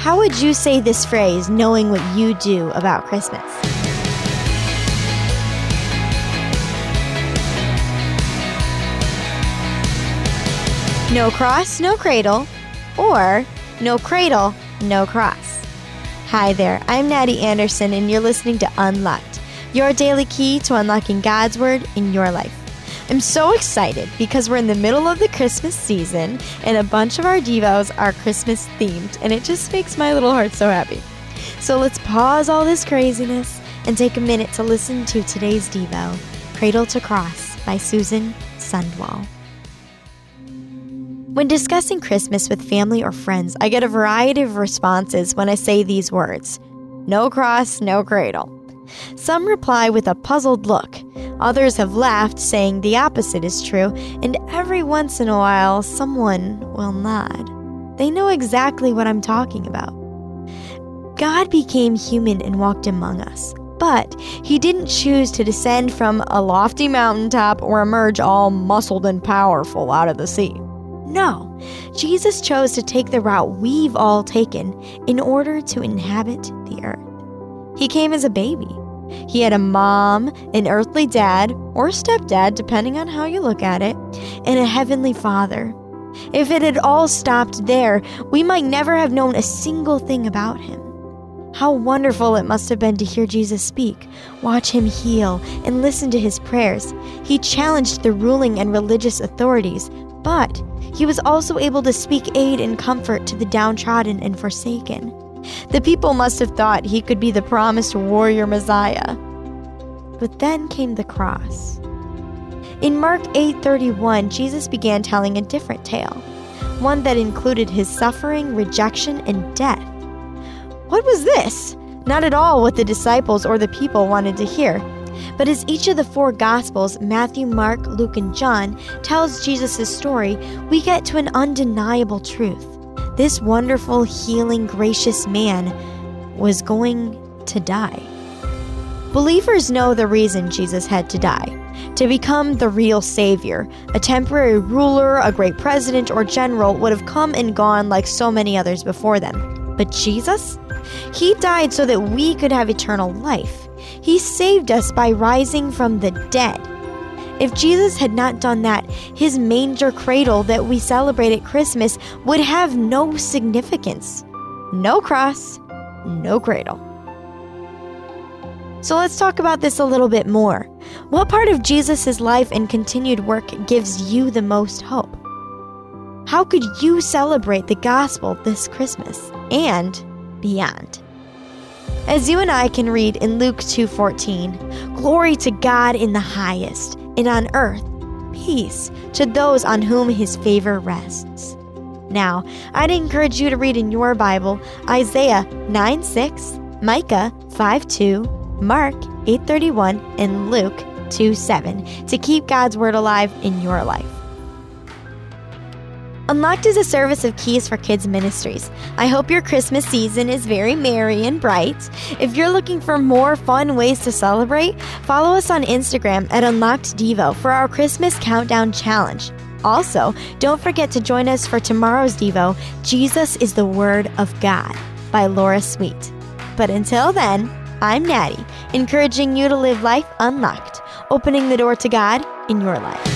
How would you say this phrase knowing what you do about Christmas? No cross, no cradle, or no cradle, no cross. Hi there, I'm Natty Anderson, and you're listening to Unlocked, your daily key to unlocking God's Word in your life. I'm so excited because we're in the middle of the Christmas season, and a bunch of our Devos are Christmas themed, and it just makes my little heart so happy. So let's pause all this craziness and take a minute to listen to today's Devo, Cradle to Cross by Susan Sundwall. When discussing Christmas with family or friends, I get a variety of responses when I say these words no cross, no cradle. Some reply with a puzzled look. Others have laughed, saying the opposite is true, and every once in a while, someone will nod. They know exactly what I'm talking about. God became human and walked among us, but he didn't choose to descend from a lofty mountaintop or emerge all muscled and powerful out of the sea. No, Jesus chose to take the route we've all taken in order to inhabit the earth. He came as a baby. He had a mom, an earthly dad, or stepdad, depending on how you look at it, and a heavenly father. If it had all stopped there, we might never have known a single thing about him. How wonderful it must have been to hear Jesus speak, watch him heal, and listen to his prayers. He challenged the ruling and religious authorities, but he was also able to speak aid and comfort to the downtrodden and forsaken. The people must have thought he could be the promised warrior Messiah. But then came the cross. In Mark 8:31, Jesus began telling a different tale, one that included his suffering, rejection, and death. What was this? Not at all what the disciples or the people wanted to hear. But as each of the four Gospels, Matthew, Mark, Luke, and John, tells Jesus' story, we get to an undeniable truth. This wonderful, healing, gracious man was going to die. Believers know the reason Jesus had to die to become the real Savior. A temporary ruler, a great president, or general would have come and gone like so many others before them. But Jesus? He died so that we could have eternal life. He saved us by rising from the dead. If Jesus had not done that, his manger cradle that we celebrate at Christmas would have no significance. No cross, no cradle. So let's talk about this a little bit more. What part of Jesus' life and continued work gives you the most hope? How could you celebrate the gospel this Christmas and beyond? As you and I can read in Luke 2:14, glory to God in the highest, and on earth peace to those on whom his favor rests. Now, I'd encourage you to read in your Bible Isaiah 9:6, Micah 5:2, Mark 8:31, and Luke 2:7 to keep God's word alive in your life. Unlocked is a service of Keys for Kids Ministries. I hope your Christmas season is very merry and bright. If you're looking for more fun ways to celebrate, follow us on Instagram at Unlocked Devo for our Christmas Countdown Challenge. Also, don't forget to join us for tomorrow's Devo, Jesus is the Word of God by Laura Sweet. But until then, I'm Natty, encouraging you to live life unlocked, opening the door to God in your life.